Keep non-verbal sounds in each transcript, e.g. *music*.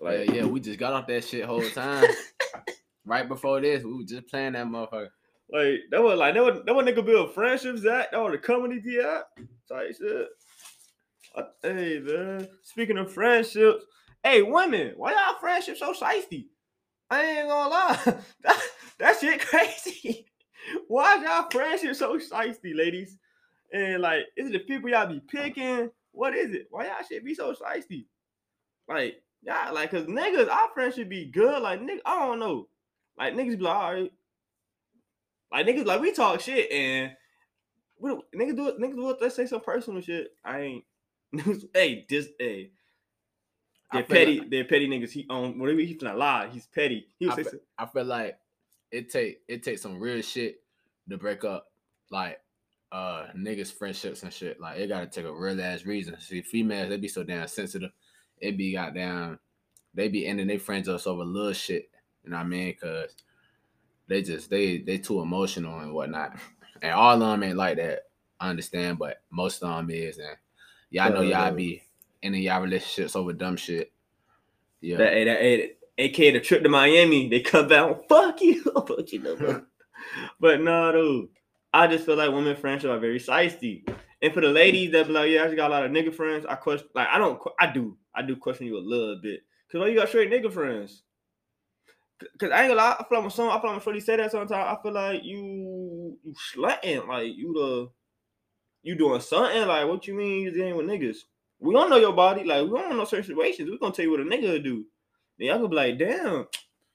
Like, yeah, yeah, we just got off that shit whole time. *laughs* right before this, we were just playing that motherfucker. like that was like that was that was nigga build friendships at that was the comedy at type shit. Uh, hey man, speaking of friendships, hey women, why y'all friendships so shiesty? I ain't gonna lie, *laughs* that, that shit crazy. *laughs* Why y'all friendships so shiesty, ladies? And like, is it the people y'all be picking? What is it? Why y'all shit be so shiesty? Like, y'all like, cause niggas, our friends should be good. Like, nigga, I don't know. Like niggas be like, all right. Like niggas, like we talk shit and we don't, niggas do it. Niggas do it. Let's say some personal shit. I ain't. *laughs* hey, this hey. They're petty. like- they're petty niggas. He on whatever he's not lie. He's petty. He was I say fe- I feel like it take it takes some real shit to break up like uh niggas friendships and shit. Like it gotta take a real ass reason. See, females they be so damn sensitive. It be goddamn they be ending their friendships over little shit. You know what I mean? Cause they just they they too emotional and whatnot. And all of them ain't like that. I understand, but most of them is. And y'all know y'all be ending y'all relationships over dumb shit. Yeah. that. That hey, aka the trip to Miami. They come back. *laughs* Fuck you. *laughs* *laughs* but you know, but, no, dude. I just feel like women friendships are very shiesty. And for the ladies that be like, yeah, I just got a lot of nigga friends. I question, like, I don't, I do, I do question you a little bit. Cause why you got straight nigga friends? Cause I ain't gonna lie, I feel like when some, I feel like when Shorty say that sometimes, I feel like you, you slutting, like you the, you doing something. Like, what you mean you dealing with niggas? We don't know your body. Like, we don't know certain situations. We gonna tell you what a nigga do. Then y'all gonna be like, damn,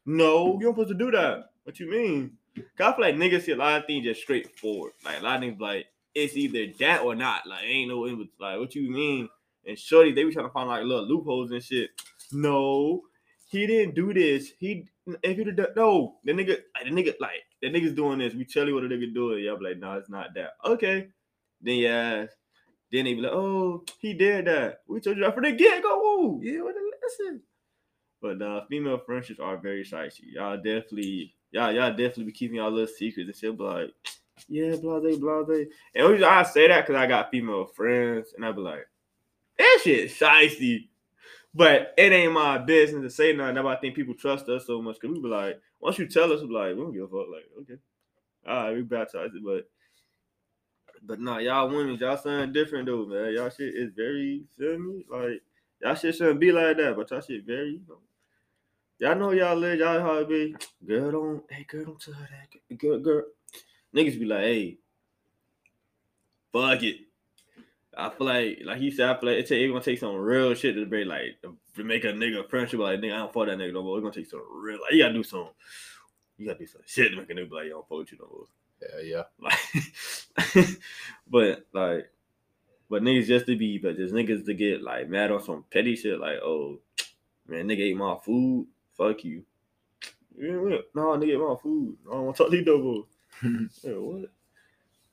no, you don't supposed to do that. What you mean? Cause I feel like niggas see a lot of things just straightforward. Like a lot of niggas like it's either that or not. Like ain't no in like what you mean. And shorty, they be trying to find like little loopholes and shit. No, he didn't do this. He if he did no, the nigga, like the nigga, like the nigga's doing this. We tell you what the nigga doing. Y'all be like, no, it's not that. Okay, then yeah. Then they be like, oh, he did that. We told you that from the get go. Yeah, what a lesson. But uh, female friendships are very shicey. Y'all definitely, y'all, y'all definitely be keeping y'all little secrets and shit. Be like, yeah, blase, blase. And I say that because I got female friends, and I be like, that shit shicey. But it ain't my business to say nothing. But I think people trust us so much because we be like, once you tell us, we be like, we don't give a fuck. Like, okay, all right, we baptize it, but. But nah, y'all women, y'all something different though, man. Y'all shit is very, feel me? Like, y'all shit shouldn't be like that, but y'all shit very, you know, Y'all know y'all live, y'all how it be. Girl, don't, hey, girl, don't tell her that. Girl, girl. Niggas be like, hey, fuck it. I feel like, like he said, I feel like it it's gonna take some real shit to break, like, to make a nigga a friendship. Like, nigga, I don't fuck that nigga no more. It's gonna take some real, like, you gotta do some, you gotta do some shit to make a nigga be like, yo, I don't fuck with you no more. Yeah, yeah. *laughs* Like, *laughs* but like, but niggas just to be, but just niggas to get like mad on some petty shit, like, oh, man, nigga ate my food, fuck you. No, nigga ate my food. I don't want to talk to you no more. *laughs* Yeah, what?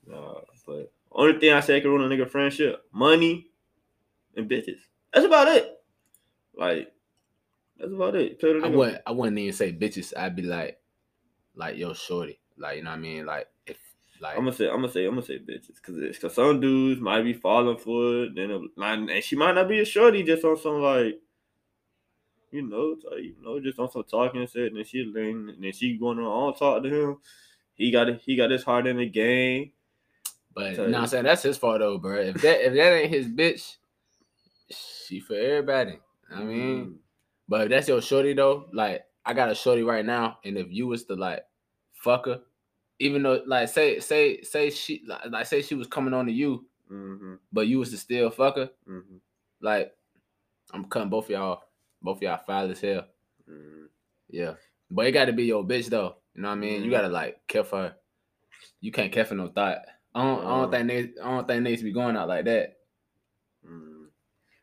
Nah, but only thing I say can ruin a nigga friendship, money and bitches. That's about it. Like, that's about it. I wouldn't I wouldn't even say bitches. I'd be like, like yo, shorty. Like, you know what I mean? Like if like I'm gonna say, I'm gonna say, I'm gonna say bitches, cause it's cause some dudes might be falling for it, then it'll- and she might not be a shorty, just on some like, you know, t- you know, just on some talking and shit, and then she, then, then she going on all talk to him. He got he got his heart in the game. but tell you know what you. I'm saying? That's his fault though, bro. If that if that ain't his bitch, she for everybody. I mean, Mm. but if that's your shorty though, like I got a shorty right now, and if you was to like fuck her, even though like say say say she like, like say she was coming on to you, Mhm, but you was to still fuck her, mhm, like I'm cutting both of y'all, both of y'all foul as hell. mhm. Yeah. But it gotta be your bitch though. You know what I mean? You Mhm. gotta like care for. You can't care for no thought. I don't, I don't think they I don't think they to be going out like that. Mm.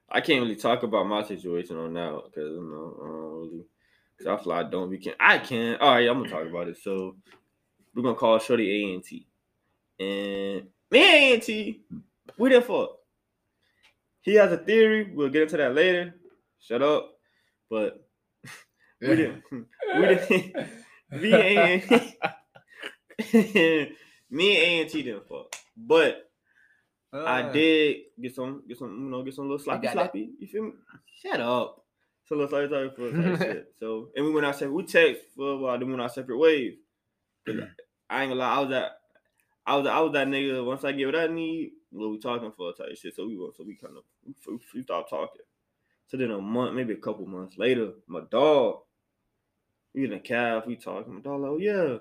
I can't really talk about my situation on now because you know I don't really. Cause I feel like I don't be can. I can. All right, I'm gonna talk about it. So we're gonna call Shorty A and T, and me and A and T, we didn't fuck. He has a theory. We'll get into that later. Shut up. But *laughs* we *laughs* didn't. we didn't. Me and *laughs* me and A and T didn't fuck. But I Uh, did get some, get some, you know, get some little sloppy, that- sloppy. You feel me? Shut up. So let's like type for type *laughs* shit. So and we went our separate. We text for a while. Then we went our separate ways. 'Cause I ain't gonna lie. I was that. I was I was that nigga. Once I get what I need, what we talking for a type shit. So we went. So we kind of we, we stopped talking. So then a month, maybe a couple months later, my dog. In a cab. We talking. Like, oh yeah.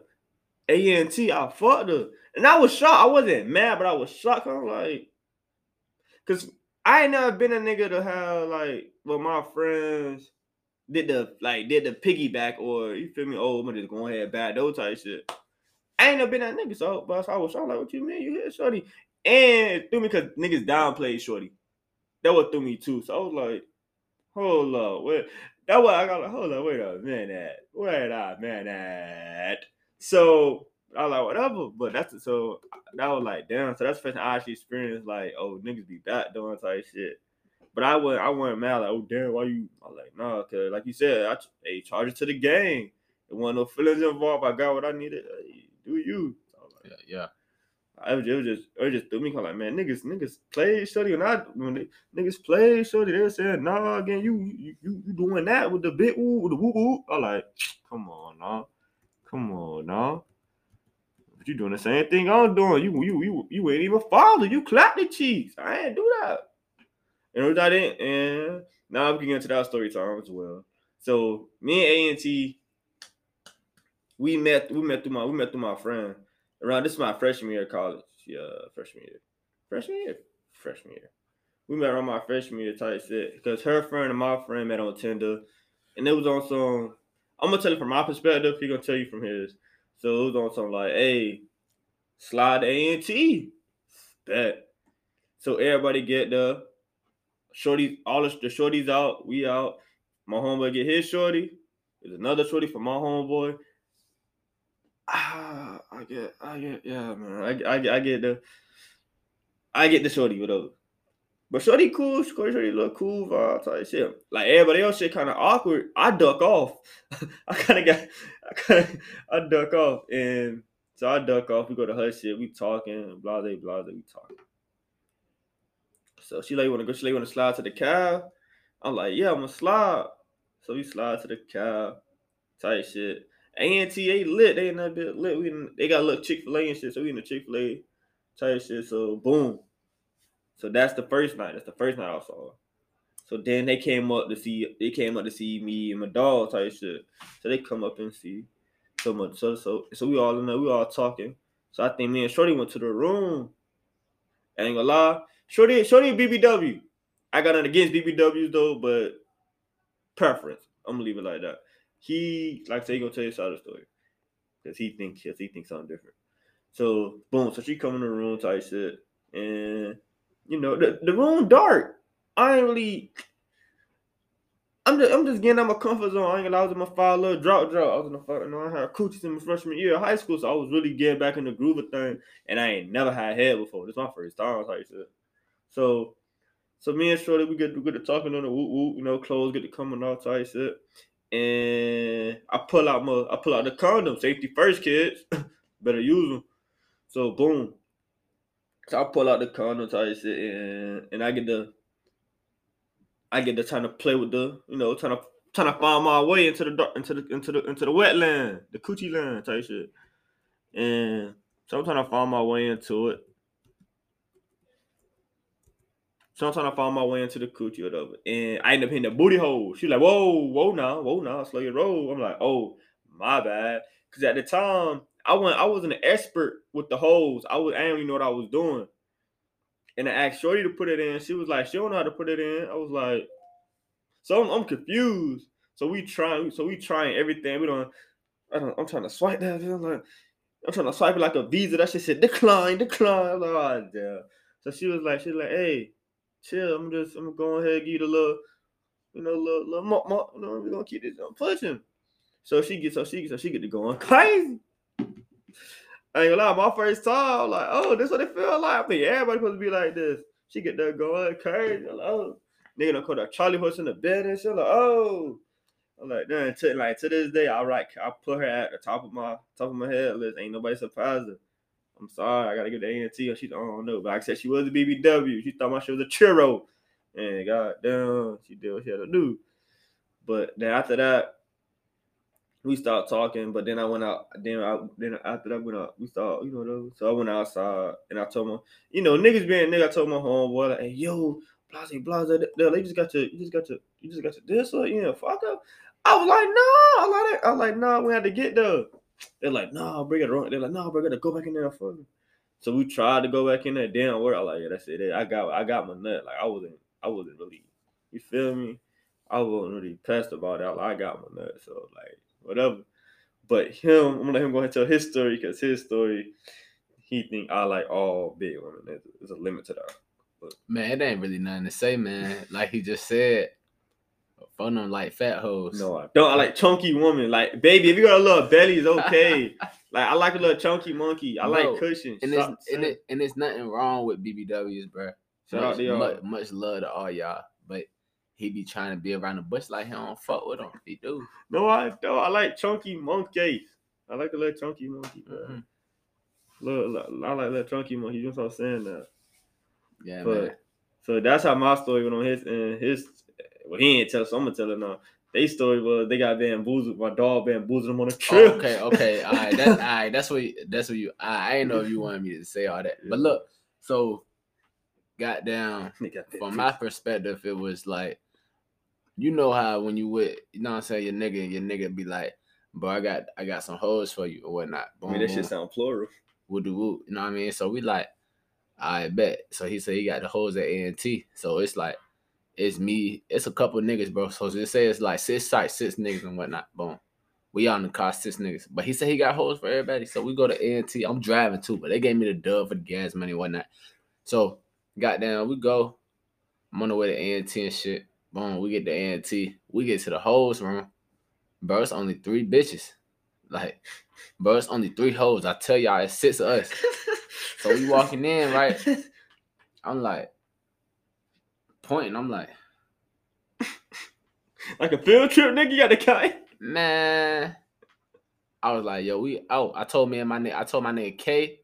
ANT, I fucked her. And I was shocked. I wasn't mad, but I was shocked. I'm like, cause I ain't never been a nigga to have like well my friends did the like did the piggyback or you feel me? Oh, I'm just going ahead bad those type shit. I ain't never been that nigga, so but I was shocked like, what you mean? You hit shorty? And it threw me cause niggas downplayed shorty. That what threw me too. So I was like, hold up, wait. That what I got like, hold up, wait a minute. Wait a minute. So I was like, whatever. But that's so that was like, damn. So that's the first time I actually experienced like, oh, niggas be back doing type shit. But I wasn't, I wasn't mad like, oh damn, why you? I was like, nah, cause like you said, I hey, charge it to the game. There wasn't no feelings involved. I got what I needed. Hey, do you? Was like, Yeah, yeah. I was, it was just, it just threw me. I'm like, man, niggas, niggas play shorty, and I when they, niggas play shorty, they were saying, nah, again, you, you, you, doing that with the big woo, with the woo woo. I like, *sniffs* come on, nah, come on, nah. But you doing the same thing I'm doing. You, you, you, you ain't even follow. You clap the cheeks. I ain't do that. And I didn't. And now we can get into that story time as well. So me and A&T, we met, we met through my, we met through my friend around this is my freshman year of college. Yeah, freshman year. Freshman year. Freshman year. We met around my freshman year type shit. Because her friend and my friend met on Tinder. And it was on some I'm gonna tell you from my perspective, he gonna tell you from his. So it was on some like, hey, slide A and T. Bet. So everybody get the shorties, all the shorties out, we out. My homeboy get his shorty. There's another shorty for my homeboy. Ah, I get, I get, yeah, man. I, I, I get the, I get the shorty with those. But shorty cool, shorty, shorty look cool, vibe type shit. Like everybody else shit kind of awkward. I duck off. *laughs* I kind of got, I kind of, I duck off, and so I duck off. We go to her shit. We talking, blah blah blah. We talking. So she like wanna go. She like wanna slide to the cab. I'm like, yeah, I'm gonna slide. So we slide to the cab, type shit. ANTA lit. They in that bit lit. We in, they got a little Chick Fil A and shit. So we in the Chick Fil A type shit. So boom. So that's the first night. That's the first night I saw. her. So then they came up to see. They came up to see me and my dog type shit. So they come up and see. So much. So so so we all in there. We all talking. So I think me and Shorty went to the room. I ain't gonna lie. Shorty, Shorty, BBW. I got nothing against BBWs though, but preference. I'm gonna leave it like that. He like say he gonna tell you side of the story because he thinks he thinks something different. So boom, so she come in the room type shit, and you know the, the room dark. I ain't really. I'm just, I'm just getting out my comfort zone. I ain't lie, I my five little drop drop. I was in the fuck, you know, I had coochies in my freshman year of high school, so I was really getting back in the groove of thing. And I ain't never had head before. This is my first time shit. So, so me and Shorty, we get we get to talking on the whoop whoop, you know, clothes get to coming out type shit. And I pull out my I pull out the condom, safety first, kids. *laughs* Better use them. So boom. So I pull out the condom type shit, and and I get the I get the time to play with the, you know, trying to trying to find my way into the dark, into the into the into the wetland, the coochie land type shit. And so I'm trying to find my way into it. So I'm trying to find my way into the coochie or whatever. And I end up hitting the booty hole. She's like, whoa, whoa now, whoa now, slow your roll. I'm like, oh, my bad. Cause at the time, I went, I wasn't an expert with the holes. I was I didn't even know what I was doing. And I asked Shorty to put it in. She was like, she don't know how to put it in. I was like, so I'm, I'm confused. So we trying, so we trying everything. We don't, I don't, I'm trying to swipe that. I'm like, I'm trying to swipe it like a visa. That shit said decline, decline. I'm like, oh, damn. So she was like, she's like, hey, chill. I'm just, I'm gonna ahead and the little, you know, little, little, mo- mo- you know, we're gonna keep this on pushing. So she gets, so she, gets so she get to going crazy. I ain't gonna lie, my first time, I'm like, oh, this what it feel like. Think everybody supposed to be like this. She get there going crazy. I'm like, oh, nigga done call that Charlie horse in the bed and shit. Like, oh. I'm like, damn, to, like to this day, I write, I put her at the top of my top of my head list. Ain't nobody surprised her. I'm sorry, I gotta give the ANT. and T. She don't know, but I said she was a BBW. She thought my shit was a churro, and goddamn, she did what she had to do. But then after that, we stopped talking. But then I went out. Then I then after that went out. We started, you know. Those. So I went outside and I told my, you know, niggas being nigga. I told my homeboy like, hey, yo, blase blase. They just got to, you just got to, you just got to this or you know, fuck up. I was like, no, I like. I like, no, we had to get there. They're like, no, bring it wrong. They're like, no, bro, gotta go back in there for. So we tried to go back in there. Damn, work. I like, yeah, that's it. I got, I got my nut. Like I wasn't, I wasn't really, you feel me? I wasn't really pissed about that. Like, I got my nut. So like, whatever. But him, I'm gonna let him go and tell his story because his story, he think I like all big women. There's a limit to that. But, Man, it ain't really nothing to say, man. Like he just said, fun them like fat hoes. no, I don't. I like chunky woman. Like baby, if you got a little belly, it's okay. *laughs* like I like a little chunky monkey. I Bro, like cushions. and Stop it's and, it, and it's nothing wrong with BBWs, bro. Shout out much, to y'all. Much, much love to all y'all, but he be trying to be around the bush like he don't fuck with them. He do. No, I don't. I like chunky monkeys. I like a little chunky monkey. Bro. Mhm. Little, little- I like little chunky monkey. You know what I'm saying? That. Yeah, But- man. So that's how my story went on his and his. Well, he ain't tell, so I'm gonna tell it now. Their story was they got bamboozled. My dog bamboozled them on a Oh, trip. okay, okay, *laughs* all right, that's all right. That's what you- that's what you. I, I ain't know if you wanted me to say all that, but look, so got down. From my perspective, it was like, you know how when you with, you know what I'm saying, your nigga, your nigga be like, bro, I got, I got some hoes for you or whatnot. I mean, that Boom, shit sound plural. woo do woo. You know what I mean? So we like, I bet. So he said he got the hoes at A and T. So it's like, it's me. It's a couple niggas, bro. So just say it's like six sites, six niggas and whatnot. Boom. We out in the car, six niggas. But he said he got hoes for everybody. So we go to ANT. I'm driving too, but they gave me the dub for the gas money and whatnot. So goddamn, we go. I'm on the way to ANT and shit. Boom. We get to ANT. We get to the hoes room. Bro, it's only three bitches. Like, bro, it's only three hoes. I tell y'all, it's six of us. *laughs* So we walking in, right? I'm like pointing. I'm like, *laughs* like a field trip, nigga. You got the guy. man. I was like, yo, we oh, I told me and my nigga, I told my nigga K.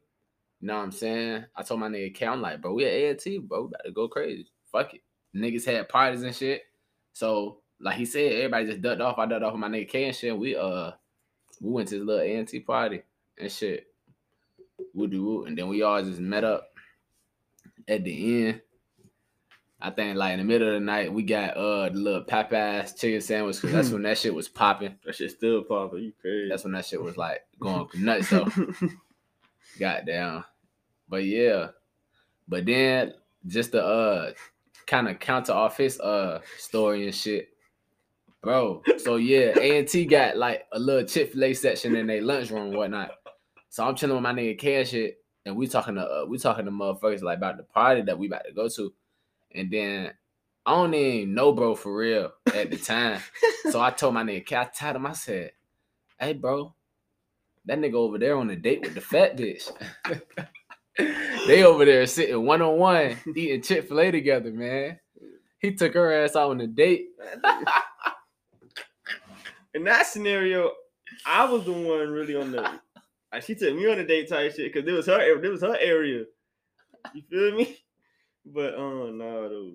You know what I'm saying? I told my nigga K, I'm like, bro, we at A&T, bro. We about to go crazy. Fuck it. Niggas had parties and shit. So, like he said, everybody just ducked off. I ducked off with my nigga K and shit. We uh we went to this little A&T party and shit. Woo do. And then we all just met up at the end. I think like in the middle of the night, we got uh the little Popeyes chicken sandwich because that's when that shit was popping. That shit still popping. You crazy. That's when that shit was like going nuts though. *laughs* Goddamn. But yeah. But then just to uh kind of counter off his uh story and shit. Bro. So yeah, A&T got like a little Chick-fil-A section in their lunchroom and whatnot. So I'm chilling with my nigga Cash and shit. And we talking to uh, we talking to motherfuckers like about the party that we about to go to. And then I don't even know bro for real at the time. *laughs* So I told my nigga I told him, I said, hey bro, that nigga over there on a date with the fat bitch. *laughs* they over there sitting one on one eating Chick Fil A together, man. He took her ass out on a date. *laughs* In that scenario, I was the one really on the. she took me on a date type shit because it was her. It was her area. You feel me? But um, no, though.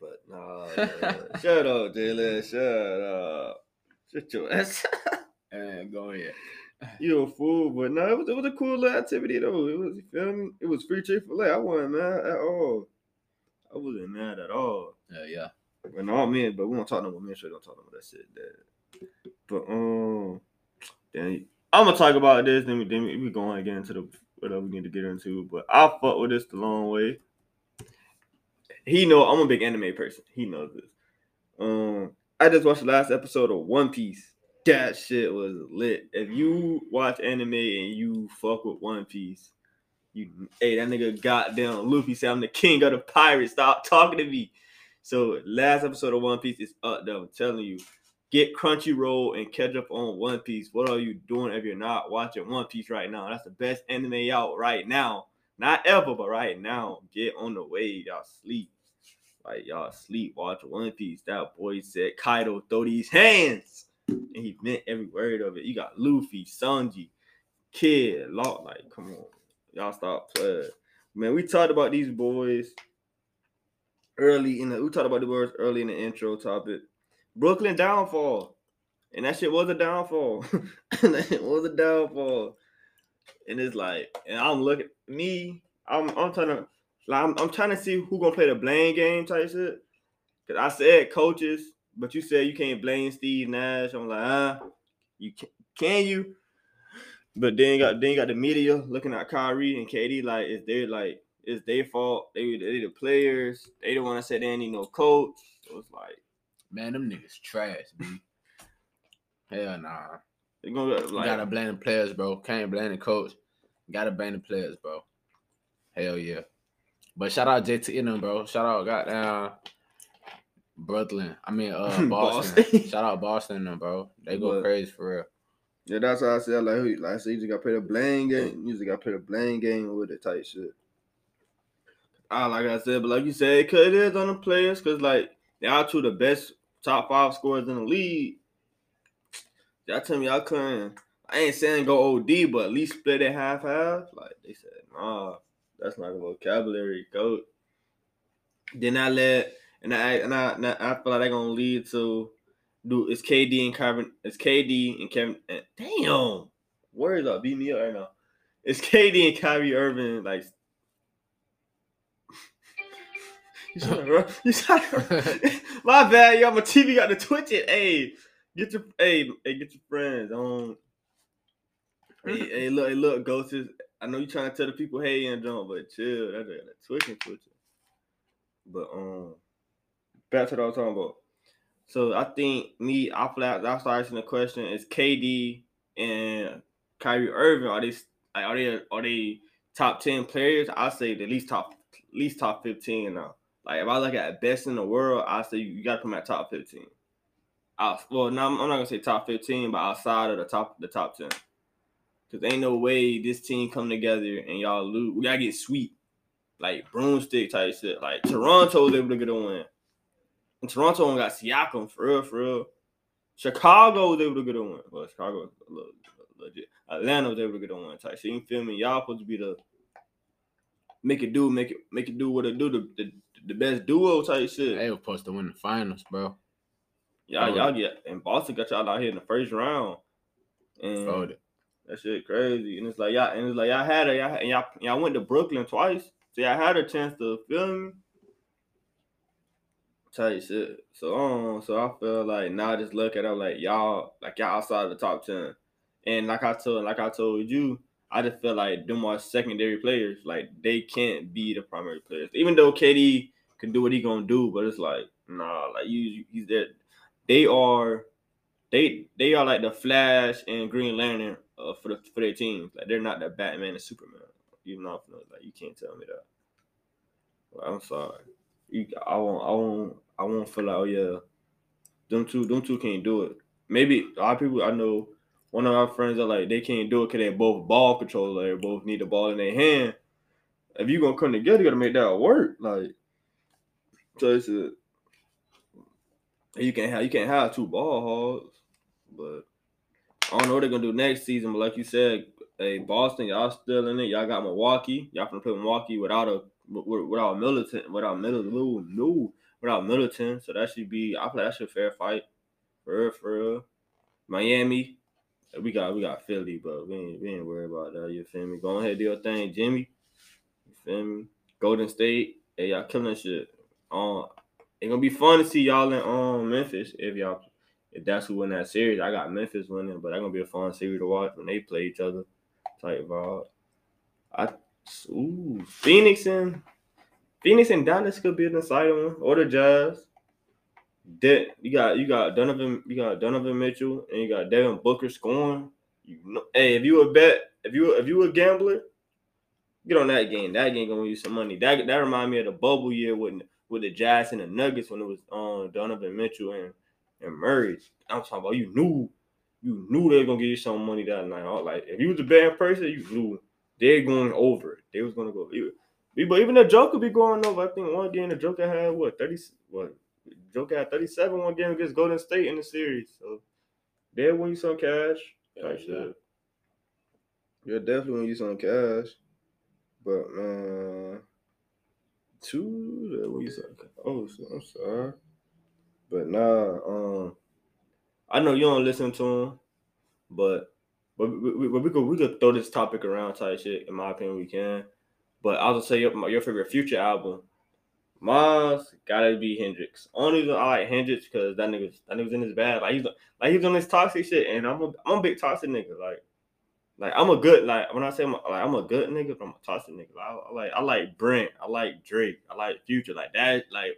But nah, man. *laughs* shut up, Jalen. Shut up. Shut your ass. And *laughs* go ahead. you a fool, but no, it was, it was a cool little activity though. It was, you feel me? It was free Chick Fil A. I wasn't mad at all. I wasn't mad at all. Yeah, yeah. When all men, but we don't talk no more men. Sure, don't talk no more that shit. That. But um, then I'm gonna talk about this. Then we then we, we going again into the whatever we need to get into. But I fuck with this the long way. He know I'm a big anime person. He knows this. Um, I just watched the last episode of One Piece. That shit was lit. If you watch anime and you fuck with One Piece, you hey that nigga goddamn Luffy said I'm the king of the pirates. Stop talking to me. So last episode of One Piece is up though. I'm telling you. Get Crunchyroll and catch up on One Piece. What are you doing if you're not watching One Piece right now? That's the best anime out right now. Not ever, but right now. Get on the way. Y'all sleep. Like y'all sleep. Watch One Piece. That boy said Kaido throw these hands. And he meant every word of it. You got Luffy, Sanji, Kid, Law. Like, come on. Y'all stop playing. Man, we talked about these boys early in the we talked about the boys early in the intro topic. Brooklyn downfall. And that shit was a downfall. *laughs* it was a downfall. And it's like, and I'm looking me, I'm I'm trying to like I'm, I'm trying to see who gonna play the blame game type shit. Cause I said coaches, but you said you can't blame Steve Nash. I'm like, ah, you can, can you? But then you got then you got the media looking at Kyrie and KD like it's their like it's their fault. They they the players. They don't want to say they ain't need no coach. So it's like, Man, them niggas trash, B. Hell nah. they gonna You like gotta blame the players, bro. Can't blame the coach. Gotta blame the players, bro. Hell yeah. But shout out JT and them, bro. Shout out goddamn Brooklyn. I mean uh *laughs* Boston. Boston. shout out Boston and them, bro. They go But- crazy for real. Yeah, that's how I said. Like, who- like I said, you just got to play the blame game. You just got to play the blame game with it type shit. Ah, like I said, but like you said, it, could, it is on the players because like they are two of the best top five scorers in the league. Y'all tell me y'all couldn't. I ain't saying go OD, but at least split it half half. Like they said, nah, that's not a vocabulary, coach. Then I let and I and I and I feel like they're gonna lead to do it's KD and Kevin it's KD and Kevin and, damn words up beat me up right now. It's KD and Kyrie Irving like you trying to run, you trying to, *laughs* my bad, yo, my TV got the twitch it. Hey, get your hey, hey, get your friends on. Hey, hey, look, hey, look, ghosts. I know you're trying to tell the people, hey, and jump, but chill. That's that twitching, twitching. But um, back to what I was talking about. So I think me, I flat. I started asking the question: Is KD and Kyrie Irving are they like, are they are they top ten players? I say at least top at least top fifteen now. Like if I look at best in the world, I say you got to come at top fifteen. Out, well, no, I'm I'm not gonna say top fifteen, but outside of the top the top ten. Cause ain't no way this team come together and y'all lose. We gotta get sweet, like broomstick type shit. Like Toronto was able to get a win. And Toronto only got Siakam for real, for real. Chicago was able to get a win. Well, Chicago was legit. Atlanta was able to get a win type shit. You feel me? Y'all supposed to be the make it do, make it make it do what it do, the the, the best duo type shit. They were supposed to win the finals, bro. Y'all, y'all get and Boston got y'all out here in the first round. And that shit crazy. And it's like y'all and it's like y'all had a y'all and y'all, y'all went to Brooklyn twice. So y'all had a chance to film me. Type shit. So um, so I feel like now I just look at them like y'all like y'all outside of the top ten. And like I told like I told you, I just feel like them are secondary players. Like they can't be the primary players. Even though KD can do what he gonna do, but it's like, nah, like you he's there. They are they they are like the Flash and Green Lantern uh, for the for their teams. Like they're not the Batman and Superman. You know, like you can't tell me that. Like, I'm sorry. You, I won't. I won't. I won't feel like oh yeah, them two. Them two can't do it. Maybe a lot of people I know. One of our friends are like they can't do it because they both ball controllers. They both need the ball in their hand. If you gonna come together, you gotta make that work. Like so, it's a, you can't have you can't have two ball hogs. But I don't know what they're gonna do next season. But like you said, hey Boston, y'all still in it. Y'all got Milwaukee. Y'all gonna play Milwaukee without a wi- without Militant, without Middleton, no, without Middleton. So that should be. I play that should fair fight. For real, for real. Miami. We got we got Philly, but we ain't we ain't worried about that. You feel me? Go ahead, do your thing, Jimmy. You feel me? Golden State. Hey, y'all killing shit. Um, it's gonna be fun to see y'all in um Memphis if y'all if that's who win that series. I got Memphis winning, but that's gonna be a fun series to watch when they play each other. Type vibe. I ooh Phoenix and Phoenix and Dallas could be an exciting one, or the Jazz. De- you got you got Donovan, you got Donovan Mitchell, and you got Devin Booker scoring. You know, hey, if you a bet, if you if you a gambler, get on that game. That game gonna use some money. That that remind me of the bubble year with with the Jazz and the Nuggets when it was on Donovan Mitchell and and Murray. I'm talking about you knew you knew they were gonna give you some money that night. Like if you was a bad person, you knew they're going over. They was gonna go. But even the Joker be going over. I think one game the Joker had what thirty what Joker had 37 one game against Golden State in the series. So they'll win you some cash. Type shit. Yeah, definitely win you some cash. But man, two they'll win you some. ca- Oh, so- I'm sorry. But nah, um, I know you don't listen to him, but but we, we, we could we could throw this topic around type shit. In my opinion, we can. But I'll just say your, your favorite future album. Mine's gotta be Hendrix. Only reason I like Hendrix because that nigga that nigga's in his bag. Like he's like he's on this toxic shit, and I'm a I'm a big toxic nigga. Like like I'm a good like when I say I'm a, like I'm a good nigga, but I'm a toxic nigga. Like, I, I like I like Brent, I like Drake, I like Future, like that. Like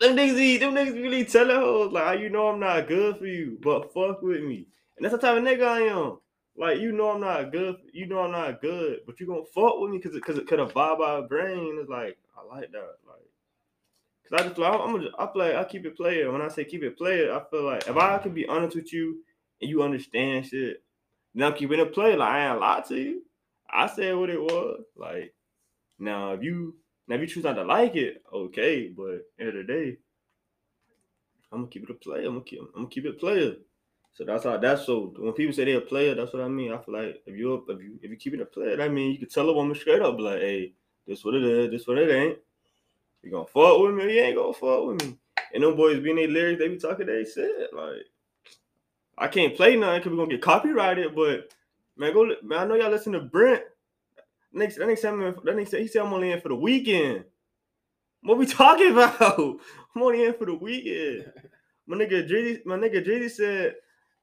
them niggas, them niggas really telling hoes like ah, you know I'm not good for you, but fuck with me. And that's the type of nigga I am. Like you know I'm not good, you know I'm not good, but you gonna fuck with me because because it could have vibe our brain. It's like I like that. Like cause I just like I'm a, I play I keep it player. When I say keep it player, I feel like if I can be honest with you and you understand shit, then I'm keeping it player. Like I ain't lie to you. I said what it was. Like now if you now if you choose not to like it, okay. But end of the day, I'm gonna keep it a player. I'm gonna keep I'm gonna keep it player. So that's how that's so when people say they're a player, that's what I mean. I feel like if you're if you if you keep it a player, that mean you can tell a woman straight up, like, hey, this what it is, this what it ain't. You gonna fuck with me or you ain't gonna fuck with me. And them boys being their lyrics, they be talking they shit. Like I can't play nothing because we're gonna get copyrighted, but man, go man, I know y'all listen to Brent. Next that next time that next he said I'm only in for the weekend. What we talking *laughs* about? I'm only in for the weekend. My nigga Drizzy, my nigga Drizzy said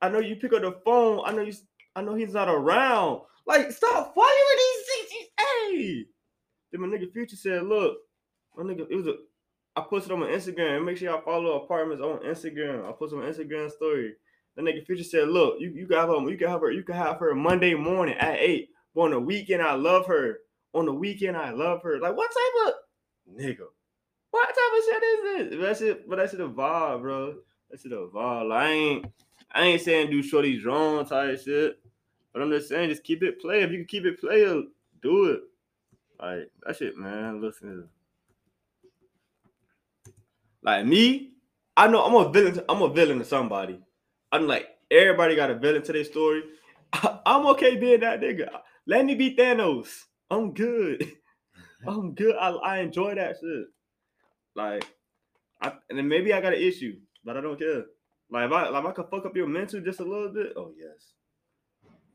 I know you pick up the phone. I know you. I know he's not around. Like, stop following these things. Then my nigga Future said, "Look, my nigga, it was a. I posted on my Instagram. Make sure y'all follow apartments on Instagram. I posted on my Instagram story. The nigga Future said, "Look, you you got her. You can have her. You can have her Monday morning at eight. But on the weekend, I love her. On the weekend, I love her. Like, what type of nigga? What type of shit is this? That shit, but that shit a vibe, bro. That shit a vibe. I ain't." I ain't saying do shorty wrong type shit, but I'm just saying just keep it play. If you can keep it play, do it. Like that shit, man. Listen, like me, I know I'm a villain. To, I'm a villain to somebody. I'm like everybody got a villain to their story. I, *laughs* I'm okay being that nigga. Let me be Thanos. I'm good. *laughs* I'm good. I, I enjoy that shit. Like, I, and then maybe I got an issue, but I don't care. Like if I like if I could fuck up your mental just a little bit. Oh yes.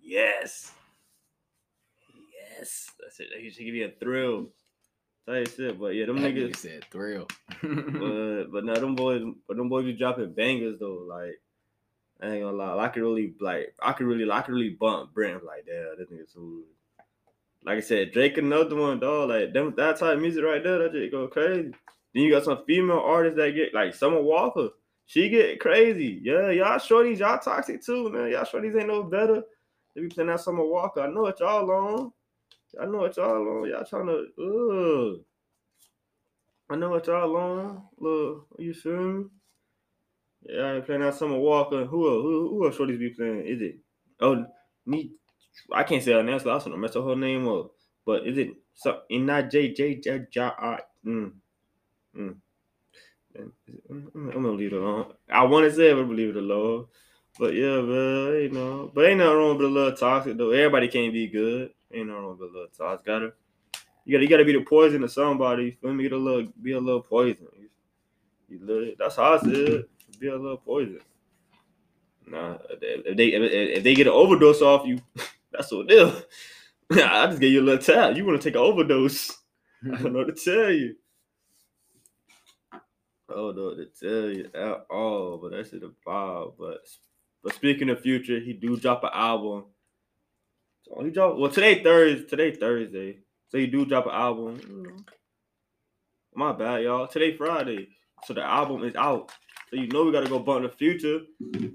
Yes. Yes. That's it. He should give you a thrill. Tell you shit, but yeah, them That niggas said thrill. *laughs* but but no, them boys but them boys be dropping bangers though. Like I ain't gonna lie. I could really like I could really I could really bump Brent like damn, this nigga so like I said, Drake another one, dog. Like them that type of music right there, that just go crazy. Then you got some female artists that get like Summer Walker. She get crazy. Yeah, y'all shorties, y'all toxic too, man. Y'all shorties ain't no better. They be playing that Summer Walker. I know what y'all on. I know what y'all on. Y'all trying to ugh. I know what y'all on. Look, you feel me? Yeah, I playing out Summer Walker. Who else? Who, who else shorties be playing? Is it? Oh, me. I can't say her name, so I don't mess her name up. But is it so in that J J J J I mm, mm. I'm gonna leave it alone. I want to say but leave it alone. But yeah, man, you know, but ain't nothing wrong with a little toxic though. Everybody can't be good. Ain't nothing wrong with a little toxic. Gotta, you gotta, you gotta be the poison to somebody. Feel me? Get a little, be a little poison. You, you little, that's how I said. Be a little poison. Nah, if they if, they get an overdose off you, *laughs* that's what they'll. *laughs* I just gave you a little tap. You want to take an overdose? I don't know to tell you. I don't know to tell you at all, but that shit a vibe. But but speaking of future, he do drop an album. So he drop well today Thursday. Today Thursday, so he do drop an album. My bad, y'all. Today Friday, so the album is out. So you know we gotta go bump the future.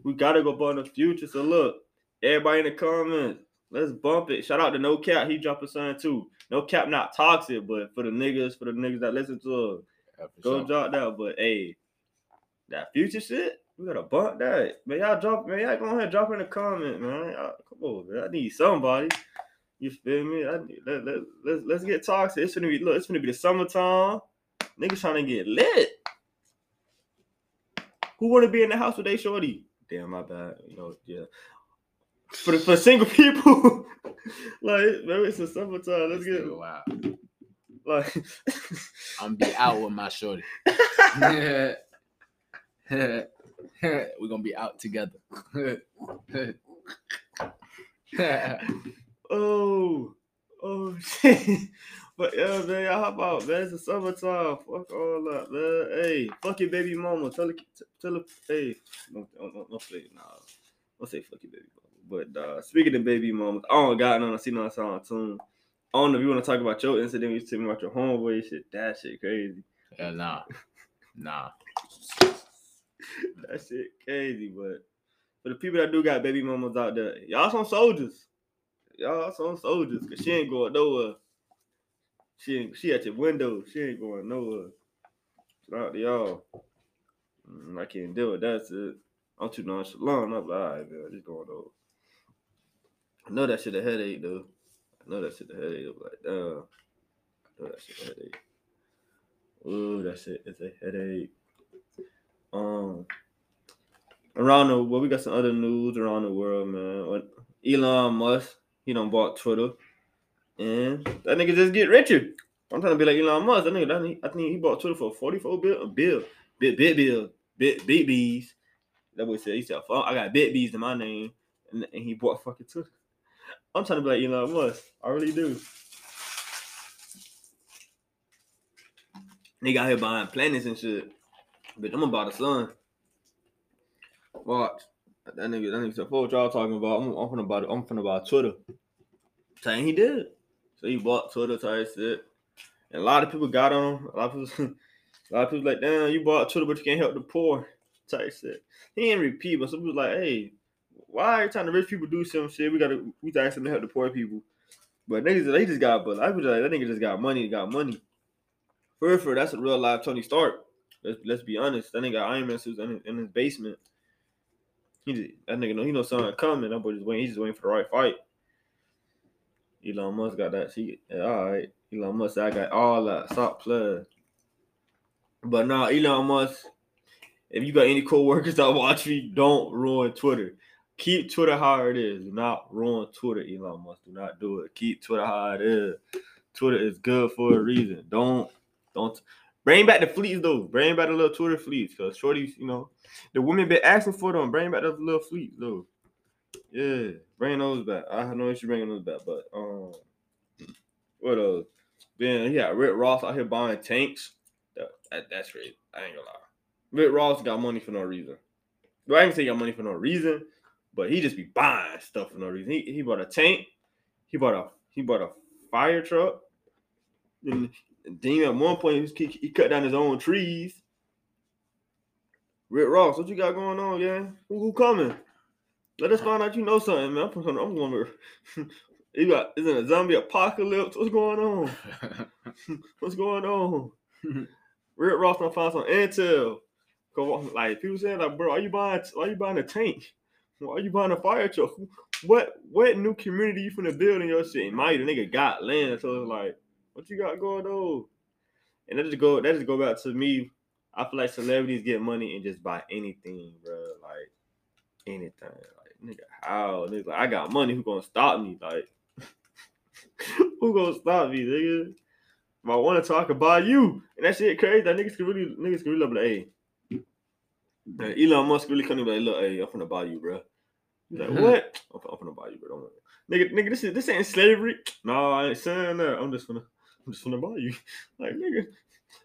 We gotta go bump the future. So look, everybody in the comments, let's bump it. Shout out to No Cap. He dropped a song too. No Cap not toxic, but for the niggas, for the niggas that listen to him. Yeah, Go sure. drop that, but hey, that future shit, we gotta bump that. Man, y'all drop, man, y'all go ahead and drop in the comment, man. Y'all, come on, man. I need somebody. You feel me? I need, let, let, let's let's get toxic. It's gonna be look, it's gonna be the summertime. Niggas trying to get lit. Who wanna be in the house with they shorty? Damn, my bad. You know, yeah. For the, for single *laughs* people, like maybe it's the summertime. Let's get wild. like I'm be out with my shorty. *laughs* *laughs* *laughs* We're gonna be out together. *laughs* Oh, oh shit. *laughs* But yeah, man, y'all hop out, man. It's the summertime. Fuck all that, man. Hey, fuck your baby mama. Tell her, tell her, hey, don't, don't, don't, don't say, nah. Don't say fuck your baby mama. But uh, speaking of baby mamas, I don't got none. I see no sound tune. I don't know if you want to talk about your incident. You tell me about your homeboy shit. That shit crazy. Yeah, nah, nah. *laughs* that shit crazy. But for the people that do got baby mamas out there, y'all some soldiers. Y'all some soldiers. Cause she ain't going nowhere. She ain't, she at your window. She ain't going nowhere. Shout out to y'all. Mm, I can't deal with that shit. I'm too nonchalant. I'm like, all right, man, just going over. I know that shit a headache though. I know that shit a headache. I'm like, damn. I know that shit a headache. Ooh, that shit is a headache. Um, around the well, we got some other news around the world, man. Elon Musk, he done bought Twitter, and that nigga just get richer. I'm trying to be like Elon Musk. That nigga, that nigga, I think he bought Twitter for 44 bill, bill, bit, bit bill, bit, bit bees. That boy said, he said, "Fuck, I got bit bees in my name, and, and he bought fucking Twitter. I'm trying to be like Elon Musk. I really do. Nigga out here buying planets and shit. Bitch, I'm about to sun. Watch. That nigga, that nigga said, "Fuck what y'all talking about? I'm, I'm finna buy, I'm finna buy Twitter." Saying he did. So he bought Twitter type shit. And a lot of people got on him. A lot of people, *laughs* a lot of people like, damn, you bought Twitter, but you can't help the poor. Type shit. He ain't repeat, but some people like, hey, why every time the rich people do some shit, we gotta we to help the poor people. But niggas, they just got, but I was like, that nigga just got money, got money. For real, for that's a real life Tony Stark. Let's let's be honest. That nigga Iron Man suits in his, in his basement. He just, that nigga know he know something coming. That boy just waiting. He's just waiting for the right fight. Elon Musk got that shit. Yeah, all right. Elon Musk, I got all that. Stop playing. But nah, Elon Musk. If you got any co-workers *laughs* that watch me, don't ruin Twitter. Keep Twitter how it is. Do not ruin Twitter, Elon Musk. Do not do it. Keep Twitter how it is. Twitter is good for a reason. Don't don't bring back the fleets though. Bring back the little Twitter fleets. Cause shorties, you know, the women been asking for them. Bring back those little fleets though. Yeah, bring those back. I have no issue bringing those back. But um, what else? Then yeah, Rick Ross out here buying tanks. That, that, that's great. I ain't gonna lie. Rick Ross got money for no reason. Well, I ain't say he got money for no reason, but he just be buying stuff for no reason. He, he bought a tank. He bought a he bought a fire truck. And then at one point he, he cut down his own trees. Rick Ross, what you got going on, yeah? Who, who coming? Let us find out you know something, man. I'm, I'm going to. you got is it a zombie apocalypse? What's going on? *laughs* What's going on? *laughs* Rick Ross gonna find some intel. Cause like people saying like, bro, are you buying? Why you buying a tank? Why you buying a fire truck? What what new community you finna build in your shit? My nigga got land, so it's like, what you got going on? And that just go that just go back to me. I feel like celebrities get money and just buy anything, bro. Like anything. Like nigga, how? Nigga, like, I got money. Who gonna stop me? Like *laughs* who gonna stop me, nigga? If I want to talk about you, and that shit crazy. That niggas can really niggas can really be like, hey. Elon Musk really coming like, look, hey, I'm finna buy you, bro. Like, what? *laughs* I'm, I'm finna buy you, bro. Don't worry. Nigga, nigga, this is this ain't slavery. No, I ain't saying that. I'm just finna, I'm just finna buy you. *laughs* Like, nigga,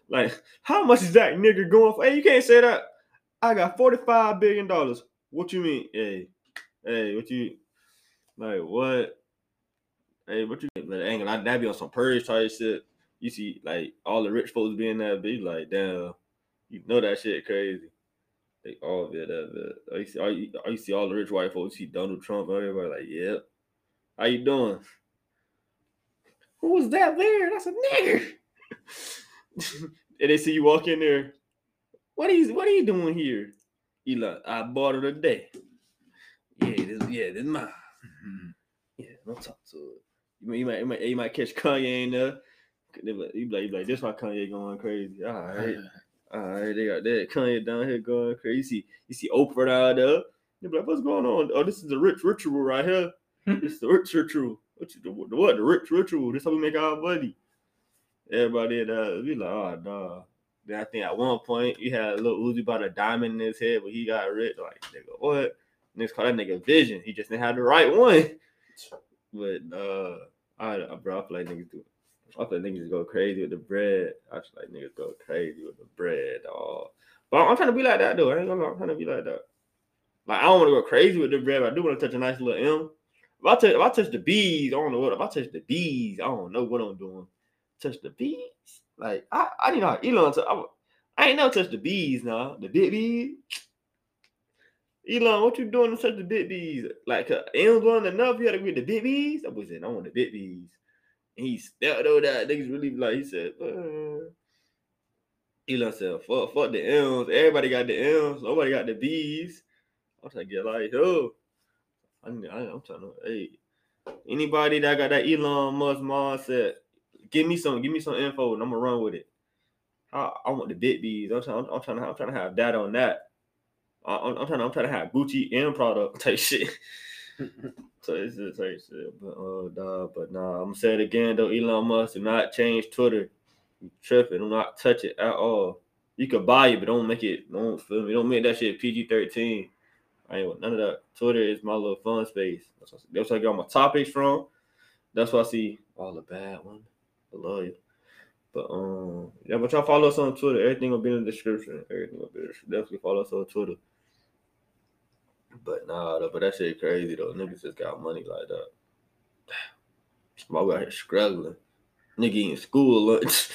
like, how much is that nigga going for? Hey, you can't say that. I got 45 billion dollars. What you mean? Hey, hey, what you like? What? Hey, what you? But ain't gonna that be on some purge type shit. You see, like all the rich folks being that be like, damn, you know that shit crazy. They all be that. But I oh, see, oh, I, I oh, see all the rich white folks. See Donald Trump. Everybody like, yep. How you doing? Who was that there? That's a nigger. and they see you walk in there. What are you? What are you doing here? You like, I bought it today. Yeah, this, yeah, this is mine. Mm-hmm. Yeah, don't talk to it. You might, you might, you might, you might catch Kanye in there. You like, you like, like, this why Kanye going crazy. All right. All right, they got that Kanye down here going crazy. You see, you see Oprah out there. Be like, what's going on? Oh, this is the rich ritual right here. *laughs* this is the rich ritual. What you the, the what? The rich ritual. This how we make our money. Everybody uh, be like, oh nah. Then I think at one point you had a Lil Uzi about a diamond in his head, but he got rich. Like nigga, what? Niggas call that nigga Vision. He just didn't have the right one. But uh, I, bro, I feel like niggas do. I feel like niggas go crazy with the bread. I feel like niggas go crazy with the bread, dog. But I'm, I'm trying to be like that though. I ain't gonna. I'm trying to be like that. Like I don't want to go crazy with the bread, but I do want to touch a nice little M. If I touch, if I touch the bees, I don't know what. If I touch the bees, I don't know what I'm doing. Touch the bees, like I, I need know Elon. To, I, I ain't never touched the bees now. The big bees. Elon, what you doing to touch the big bees? Like, uh, M's wasn't enough. You had to get the big bees. I was saying, I want the big bees. And he stepped over that. Niggas really like, he said, uh. Elon said, fuck, fuck the M's. Everybody got the M's. Nobody got the B's. I was like, get like, yo. I, I'm trying to, hey. Anybody that got that Elon Musk mindset, give me some, give me some info, and I'm gonna run with it. I, I want the big B's. I'm trying, I'm, I'm trying to, I'm trying to have that on that. I, I'm, I'm trying, to, I'm trying to have Gucci and product type *laughs* shit. so it's just type shit. But uh, nah, but nah, I'm gonna say it again though. Elon Musk do not change Twitter. You tripping? Do not touch it at all. You could buy it, but don't make it. Don't feel me. Don't make that shit PG thirteen. I ain't want none of that. Twitter is my little fun space. That's where, that's I get all my topics from. That's why I see all the bad ones. I love you. But um, yeah, but y'all follow us on Twitter. Everything will be in the description. Everything will be in the description. Definitely follow us on Twitter. But nah, though, but that shit crazy though. Niggas just got money like that. My boy out here struggling. Nigga eating school lunch.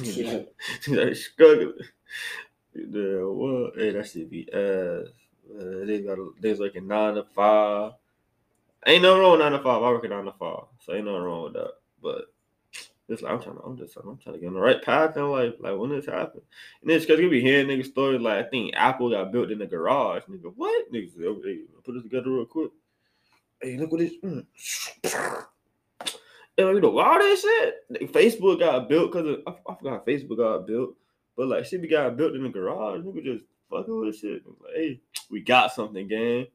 *laughs* yeah. struggling. Yeah, what? Hey, that should be ass. Uh, they got they's working nine to five. Ain't no wrong nine to five. I work at nine to five, so ain't nothing wrong with that. But it's like I'm trying to, I'm just, I'm trying to get on the right path and like, like when this happened, and it's because you be hearing niggas stories like I think Apple got built in the garage. Nigga, what? Niggas, hey, put this together real quick. Hey, look what this. Mm. And you know, all that shit. Facebook got built because I, I forgot Facebook got built, but like shit, we got built in the garage. Nigga just fucking with shit. Like, hey, we got something, gang.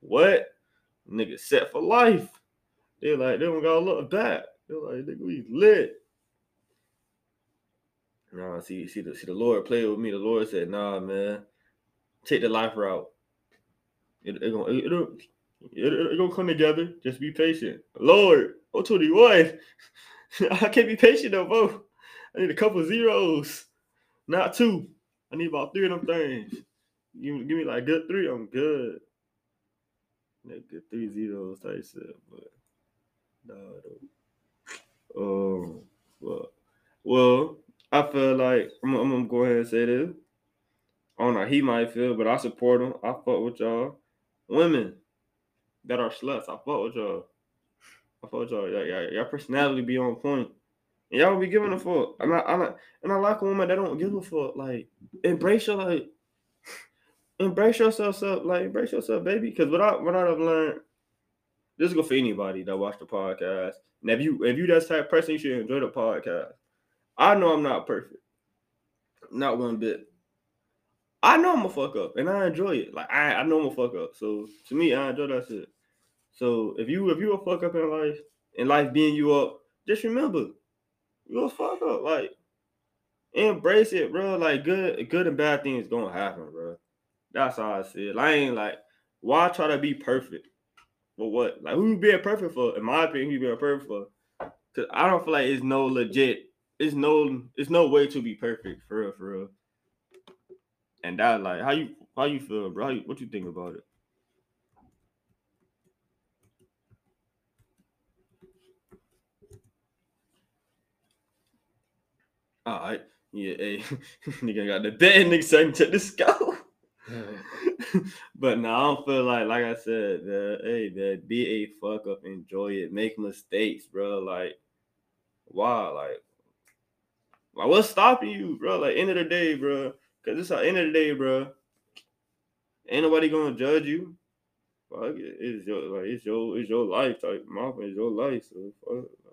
What? Nigga set for life. They're like, they don't gotta look back. They're like, nigga, we lit. Nah, see, see the see the Lord played with me. The Lord said, nah, man, take the life route. It, it gonna it, it'll, it, it gonna come together. Just be patient. Lord, I'm 21. *laughs* I can't be patient no more. I need a couple zeros, not two. I need about three of them things. Give, give me like good three, I'm good. Like good three zeros type shit, but no, um, well, well, I feel like I'm, I'm, gonna go ahead and say this. I don't know he might feel, but I support him. I fuck with y'all. Women that are sluts, I fuck with y'all. I fuck with y'all. Y'all, y'all, y'all personality be on point. And y'all be giving a fuck. I'm not, I'm not, and I like a woman that don't give a fuck. Like, embrace your like, *sighs* embrace yourself, up, like embrace yourself, baby. Because what I what I've learned, this is go for anybody that watch the podcast. And if you if you that type person, you should enjoy the podcast. I know I'm not perfect. Not one bit. I know I'm a fuck up and I enjoy it. Like I, I know I'm a fuck up. So to me, I enjoy that shit. So if you if you a fuck up in life and life being you up, just remember, you a fuck up. Like embrace it, bro. Like good good and bad things gonna happen, bro. That's all I said. I ain't like why try to be perfect? For what? Like who you being perfect for? In my opinion, who you being perfect for? Cause I don't feel like it's no legit. It's no. It's no way to be perfect for real. For real. And that like how you how you feel, bro? You, what you think about it? All right. Yeah, *laughs* hey, nigga got the bed, nigga saying to the scope. but now I don't feel like, like I said, hey, the be a fuck up, enjoy it, make mistakes, bro. Like, wow, like, like what's stopping you, bro? Like, end of the day, bro, because it's the end of the day, bro. Ain't nobody gonna judge you. Fuck it, it's your like it's your it's your life type. My it's your life, so fuck.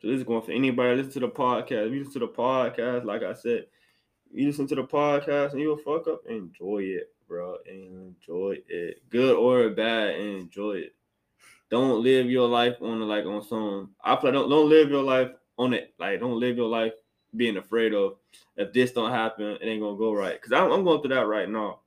So this is going for anybody listen to the podcast. You listen to the podcast, like I said, you listen to the podcast and you'll fuck up, enjoy it, bro. Enjoy it. Good or bad, enjoy it. Don't live your life on like on some I play don't don't live your life on it. Like don't live your life being afraid of if this don't happen, it ain't gonna go right. Cause I'm, going through that right now.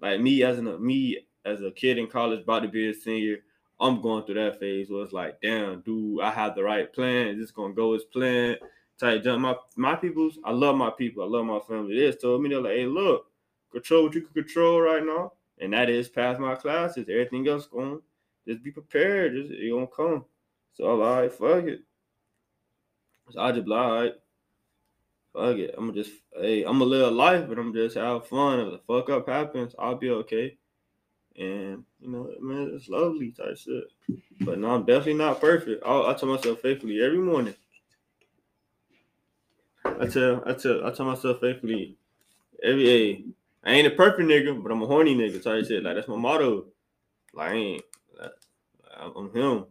Like me as an me as a kid in college, about to be a senior, I'm going through that phase where it's like, damn, dude, I have the right plan. Is this gonna go as planned? Type jump. My my peoples, I love my people. I love my family. They just told me they're like, hey, look, control what you can control right now, and that is pass my classes. Everything else going, just be prepared. Just it gonna come. So I'm like, fuck it. So I just like, fuck it. I'm gonna just, hey, I'm gonna live life, but I'm just have fun. If the fuck up happens, I'll be okay. And you know, man, it's lovely type shit. But no, I'm definitely not perfect. I, I tell myself faithfully every morning. I tell, I tell, I tell myself faithfully every day. I ain't a perfect nigga, but I'm a horny nigga type shit. Like that's my motto. Like I ain't, like, I'm him.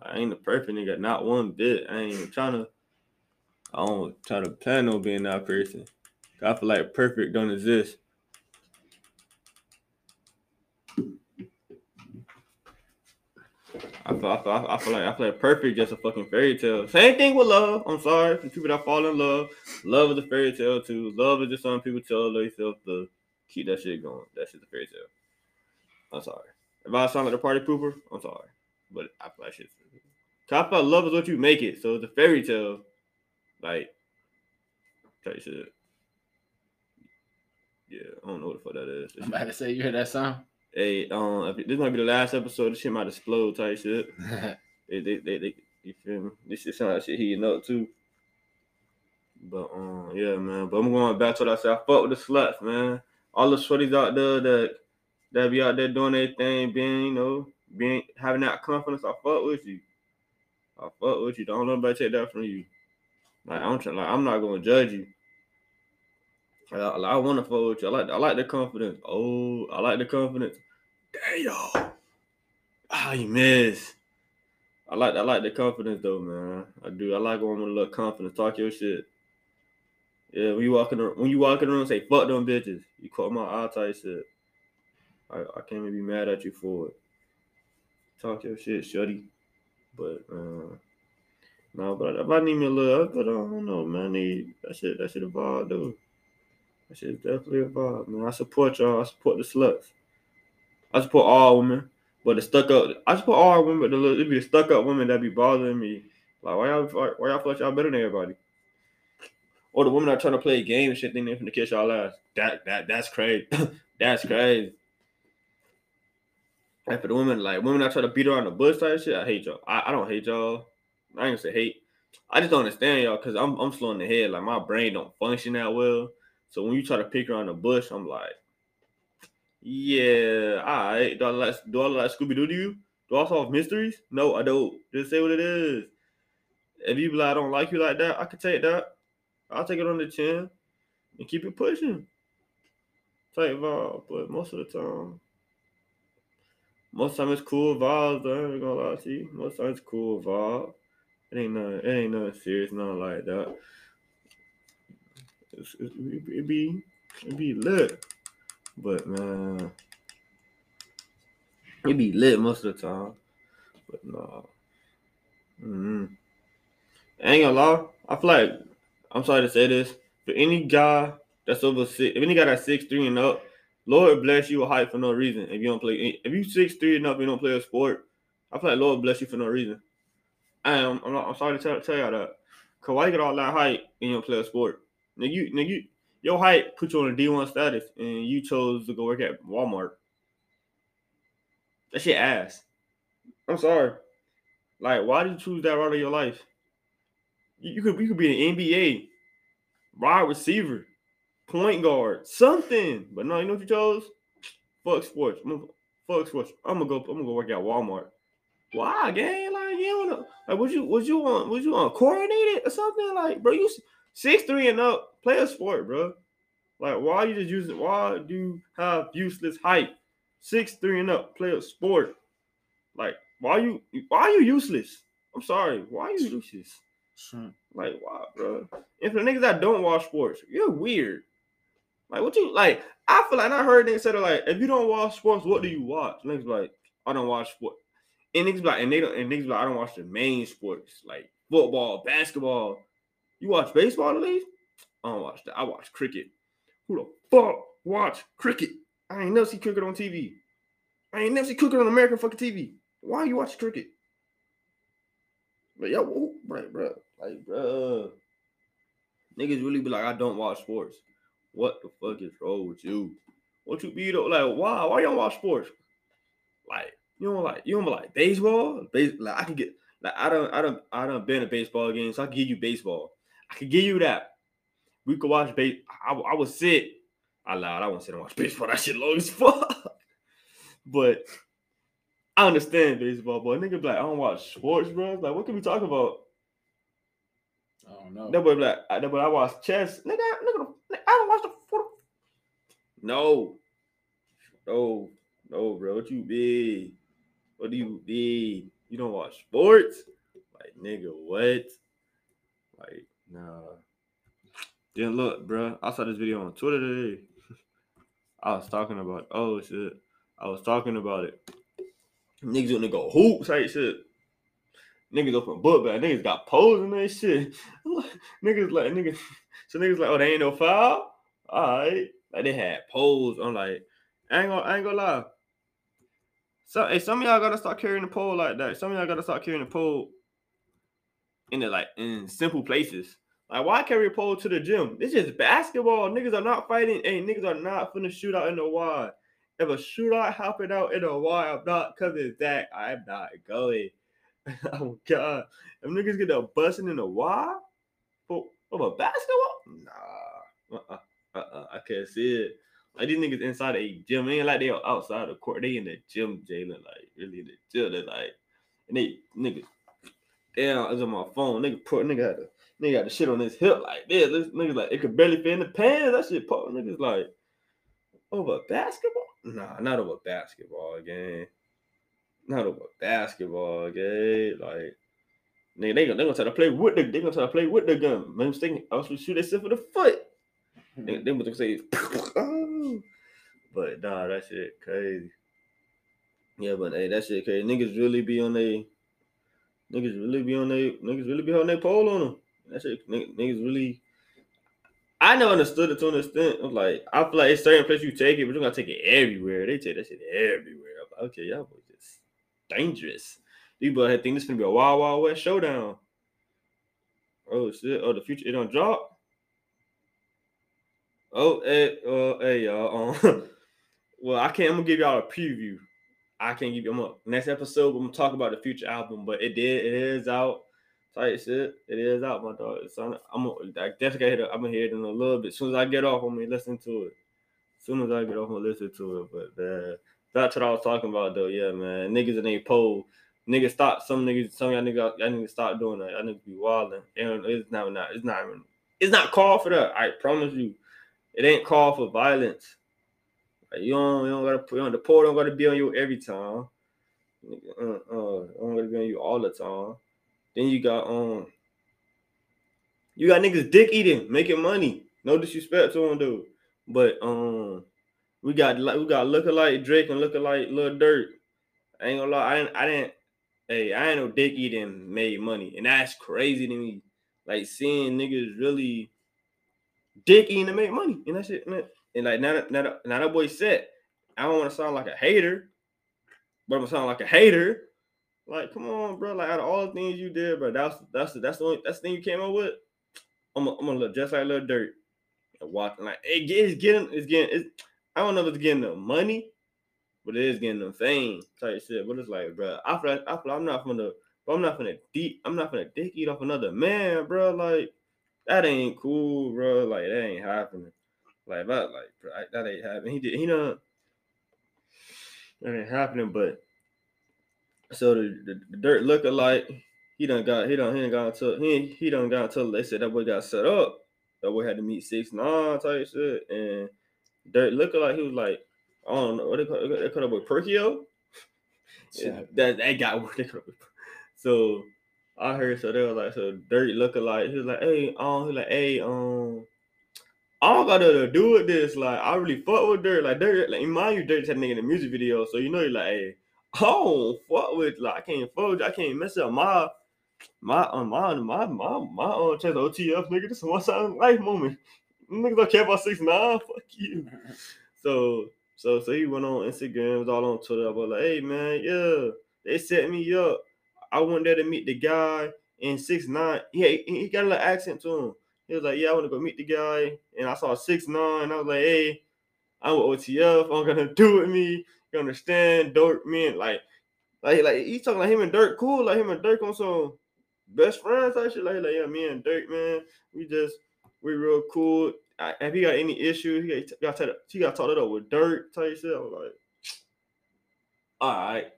I ain't a perfect nigga, not one bit. I ain't even trying to. I don't try to plan on being that person. I feel like perfect don't exist. I feel, I feel, I feel like I feel like perfect just a fucking fairy tale. Same thing with love. I'm sorry for people that fall in love. Love is a fairy tale too. Love is just something people tell themselves to keep that shit going. That shit's a fairy tale. I'm sorry. If I sound like a party pooper, I'm sorry. But I feel like shit. I feel love is what you make it. So it's a fairy tale. Like, type shit. Yeah, I don't know what the fuck that is. I'm about to say, you heard that sound? Hey, um, this might be the last episode. This shit might explode type shit. *laughs* they, they, they, they, you feel me? This shit sound like shit heating up too. But um, yeah, man. But I'm going back to what I said. I fuck with the sluts, man. All the shorties out there that that be out there doing their thing, being you know, being having that confidence. I fuck with you. I fuck with you. Don't let nobody take that from you. Like I'm trying, like I'm not gonna judge you. I, I want to fuck with you. I like I like the confidence. Oh, I like the confidence. Damn. Ah, you miss. I like I like the confidence though, man. I do. I like going with a little confidence. Talk your shit. Yeah, when you walking around, when you walking around, say fuck them bitches. You caught my eye tight shit. I, I can't even be mad at you for it. Talk your shit, shuddy. But uh, no, but if I need me a little, but I don't know, man. I need that shit. That shit evolve though. That shit definitely evolve, man. I support y'all. I support the sluts. I support all women, but the stuck up. I support all women, but the it be the stuck up women that be bothering me. Like why y'all why y'all feel like y'all better than everybody? Or the women that trying to play game and shit, think they finna kiss y'all ass. That that that's crazy. *laughs* that's crazy. And for the women, like women that try to beat around the bush type shit, I hate y'all. I, I don't hate y'all. I ain't gonna say hate. I just don't understand y'all because I'm I'm slow in the head. Like my brain don't function that well. So when you try to pick around the bush, I'm like, yeah. Do I like do I like Scooby Doo to you? Do I solve mysteries? No, I don't. Just say what it is. If you like, I don't like you like that, I can take that. I'll take it on the chin and keep it pushing. Type vibe, but most of the time, most time it's cool vibes. I ain't gonna lie to you. Most time it's cool vibe. It ain't nothing. It ain't nothing serious. Nothing like that. It's, it, it be it be lit, but man, it be lit most of the time. But no, mm-hmm. I ain't gonna lie. I feel like I'm sorry to say this, but any guy that's over six, if any guy that's six three and up, Lord bless you a height for no reason. If you don't play, if you six three and up, you don't play a sport. I feel like Lord bless you for no reason. I am. I'm, not, I'm sorry to tell, tell y'all that. Cause why you get all that height and you don't play a sport? Nigga, you, nigga, you, your height put you on a D1 status and you chose to go work at Walmart. That shit ass. I'm sorry. Like, why did you choose that route of your life? You, you could you could be an NBA, wide receiver, point guard, something. But no, you know what you chose? Fuck sports. Fuck sports. I'm gonna go. I'm gonna go work at Walmart. Why, gang? Like you don't know. Like, would you would you want would you want coordinated or something? Like, bro, you six three and up, play a sport, bro. Like, why you just using? Why do you have useless height? Six three and up, play a sport. Like, why you? Why are you useless? I'm sorry. Why are you useless? Sure. Like, why, bro? And for the niggas that don't watch sports, you're weird. Like, what you like? I feel like I heard niggas say like, if you don't watch sports, what do you watch? Niggas like, I don't watch sport. And niggas like, and they don't, and niggas like, I don't watch the main sports like football, basketball. You watch baseball at least? I don't watch that. I watch cricket. Who the fuck watch cricket? I ain't never see cricket on TV. I ain't never see cricket on American fucking TV. Why you watch cricket? But yo, whoa, right, bro, like, bro, niggas really be like, I don't watch sports. What the fuck is wrong with you? What you be though? Like, why? Why you don't watch sports? Like, you don't like, you don't like baseball? Base, like, I can get, like, I don't, I don't, I don't been a baseball game, so I can give you baseball. I could give you that. We could watch base. I, I would sit. I lied. I won't sit and watch baseball. That shit long as fuck. *laughs* but I understand baseball, but nigga like, I don't watch sports, bro. Like, what can we talk about? I don't know. That boy like, I, that boy, I watch chess. Nigga, nigga, I don't watch the foot. No. No. No, bro. What you be? What do you be? You don't watch sports? Like, nigga, what? Like, nah. Then look, bro. I saw this video on Twitter today. *laughs* I was talking about, oh shit. I was talking about it. Niggas gonna go hoops type shit. Niggas open book bag. Niggas got poles in that shit. *laughs* niggas like niggas. *laughs* So niggas like, oh, they ain't no foul. All right. Like they had poles. I'm like, I ain't gonna, I ain't gonna lie. So, hey, some of y'all gotta start carrying the pole like that. Some of y'all gotta start carrying the pole in the like in simple places. Like, why carry a pole to the gym? This is basketball. Niggas are not fighting. Hey, niggas are not finna shoot out in the wild. If a shootout happen out in the wild, I'm not coming back. I'm not going. *laughs* oh god. If niggas get a busting in the wide for, a basketball? Nah. Uh-uh. Uh-uh. I can't see it. Like these niggas inside a gym. ain't like they are outside the court. They in the gym, Jalen. Like really in the gym. They like and they niggas damn, I was on my phone. Nigga put nigga had to nigga got the shit on his hip like this. This nigga like it could barely fit in the pants. That shit put niggas like over basketball. Nah, not over basketball game. Not over basketball game. Like nigga, they gonna they gonna try to play with the they gonna try to play with the gun. Man, thinking also shoot themselves for the foot. They, they gonna say, oh. *laughs* but nah, that shit crazy. Yeah, but hey, that shit crazy. Niggas really be on they niggas really be on they niggas really be on their pole on them. That shit niggas really I never understood it to an extent. Of like, I feel like it's certain place you take it, but you're gonna take it everywhere. They take that shit everywhere. I'm like, okay, y'all boys just dangerous. These boys think this gonna be a wild, wild west showdown. Oh shit! Oh, the future it don't drop. Oh, hey, uh, hey, y'all. Um, *laughs* well, I can't. I'm gonna give y'all a preview. I can't give you. I'm gonna, next episode. I'm gonna talk about the future album, but it did. It is out type shit. It is out, my dog. It's I'm I definitely hit it. I'm gonna hear it in a little bit. As soon as I get off, I'm gonna listen to it. As soon as I get off, I'm gonna listen to it. But uh, that's what I was talking about, though. Yeah, man. Niggas in a pole. Niggas stop. Some niggas. Some y'all niggas. Y'all niggas stop doing that. Y'all niggas be wilding. And it's not. Not. It's not even. It's not called for that. I promise you. It ain't called for violence. Like, you don't. You don't gotta put on the pole. Don't gotta be on you every time. Uh, uh, don't gotta be on you all the time. Then you got um, you got niggas dick eating, making money. No disrespect to them, dude. But um, we got like we got lookalike Drake and lookalike Lil Durk. I ain't gonna lie, I didn't, I didn't. Hey, I ain't no dick eating made money, and that's crazy to me. Like seeing niggas really dick eating to make money, and that shit. And like now, now, now that boy said, I don't want to sound like a hater, but I'm gonna sound like a hater. Like, come on, bro. Like, out of all the things you did, bro, that's that's the that's the only that's the thing you came up with. I'm gonna, I'm gonna look just like a Lil Durk. And watching like it, it's getting it's getting it's I don't know if it's getting them money, but it is getting them fame type shit. But it's like, bro, I feel like, I feel like I'm not gonna I'm not gonna deep I'm not gonna dick eat off another man, bro. Like that ain't cool, bro. Like that ain't happening. Like that, like that ain't happening. He did he know that ain't happening, but so the, the, the Durk look alike. He done got he done he done got until he he done got until they said that boy got set up. That boy had to meet six nine type shit. And Durk look like he was like, I don't know what they call they call it with Perkio. Yeah. *laughs* that that got *laughs* what they call it. So I heard so they were like so Durk look alike. He was like, hey, um, he like, hey, um, I don't got to do with this. Like, I really fuck with Durk. Like, Durk, like, mind you, Durk had nigga in the music video. So, you know, you're like, hey, *laughs* I don't fuck with like I can't fuck I can't mess up my my uh, my my my my uh chance OTF nigga, this is one time life moment. Niggas don't care about six nine. Fuck you. *laughs* So so so he went on Instagram, was all on Twitter. I was like, hey man, yeah, they set me up. I went there to meet the guy in six nine. Yeah, he, he got a little accent to him. He was like, yeah, I want to go meet the guy, and I saw six nine. I was like, hey, I'm with OTF. I'm gonna *laughs* do it with me. You understand? Durk man, like, like, like he's talking like him and Durk cool, like him and Durk on some best friends. Actually, like, like yeah, me and Durk, man, we just we real cool. I, if he got any issues, he got got he got talked it up with Durk type shit. I was like, *sniffs* all right.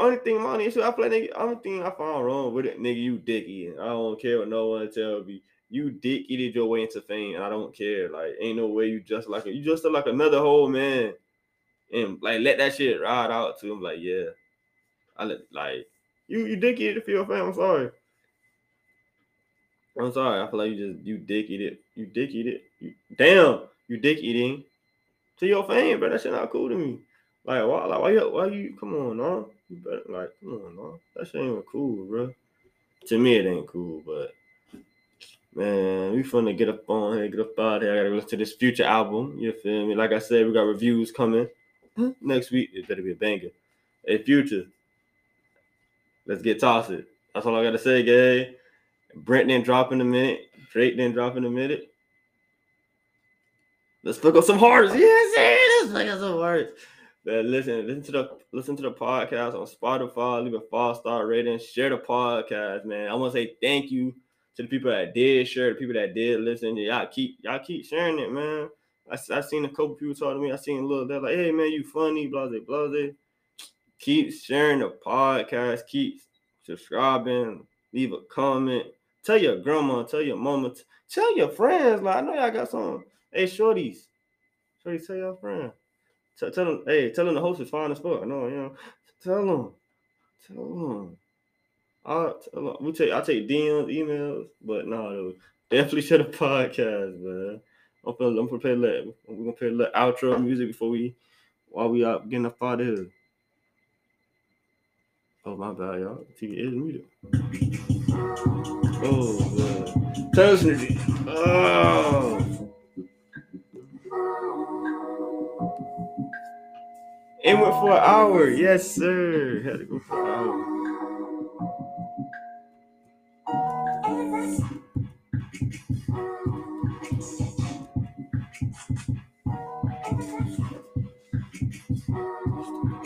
Only thing my issue, I play nigga, only thing I found wrong with it, nigga, you dicky. I don't care what no one tell me. You dick eated your way into fame, and I don't care. Like, ain't no way you just like you just like another whole man, and like let that shit ride out to him. Like, yeah, I let like you you dick eat it for your fame. I'm sorry. I'm sorry. I feel like you just you dick eat it. You dick eat it. You, damn, you dick eating to your fame, bro. That shit not cool to me. Like why? Like why? You, why you? Come on, no. You better like come on, no. That shit ain't cool, bro. To me, it ain't cool, but man, we finna get up on here, get up out here. I gotta listen to this future album. You feel me? Like I said, we got reviews coming next week. It better be a banger. Hey, future. Let's get tossed it. That's all I gotta say, gay. Brent didn't drop in a minute. Drake didn't drop in a minute. Let's pick up some hearts. Yes, let's pick up some hearts. Man, listen, listen to the listen to the podcast on Spotify. Leave a five star rating. Share the podcast, man. I want to say thank you to the people that did share, the people that did listen. Y'all keep y'all keep sharing it, man. I, I seen a couple people talk to me. I seen a little. They're like, "Hey, man, you funny." Blah blah. Keep sharing the podcast. Keep subscribing. Leave a comment. Tell your grandma, tell your mama, t- tell your friends. Like I know y'all got some. Hey, shorties, shorties, tell your friends. Tell, tell them, hey, tell them the host is fine as fuck. I know, you know. Tell them, tell them. I'll. We take, I'll take DMs, emails, but no, definitely share the *laughs* podcast, man. I'm gonna, I'm gonna play let we're gonna play a little outro music before we while we out getting up out of here. Oh my bad, y'all. TV is muted. Oh, man. Personally. Oh. It went for an hour. Yes, sir. Had to go for an hour.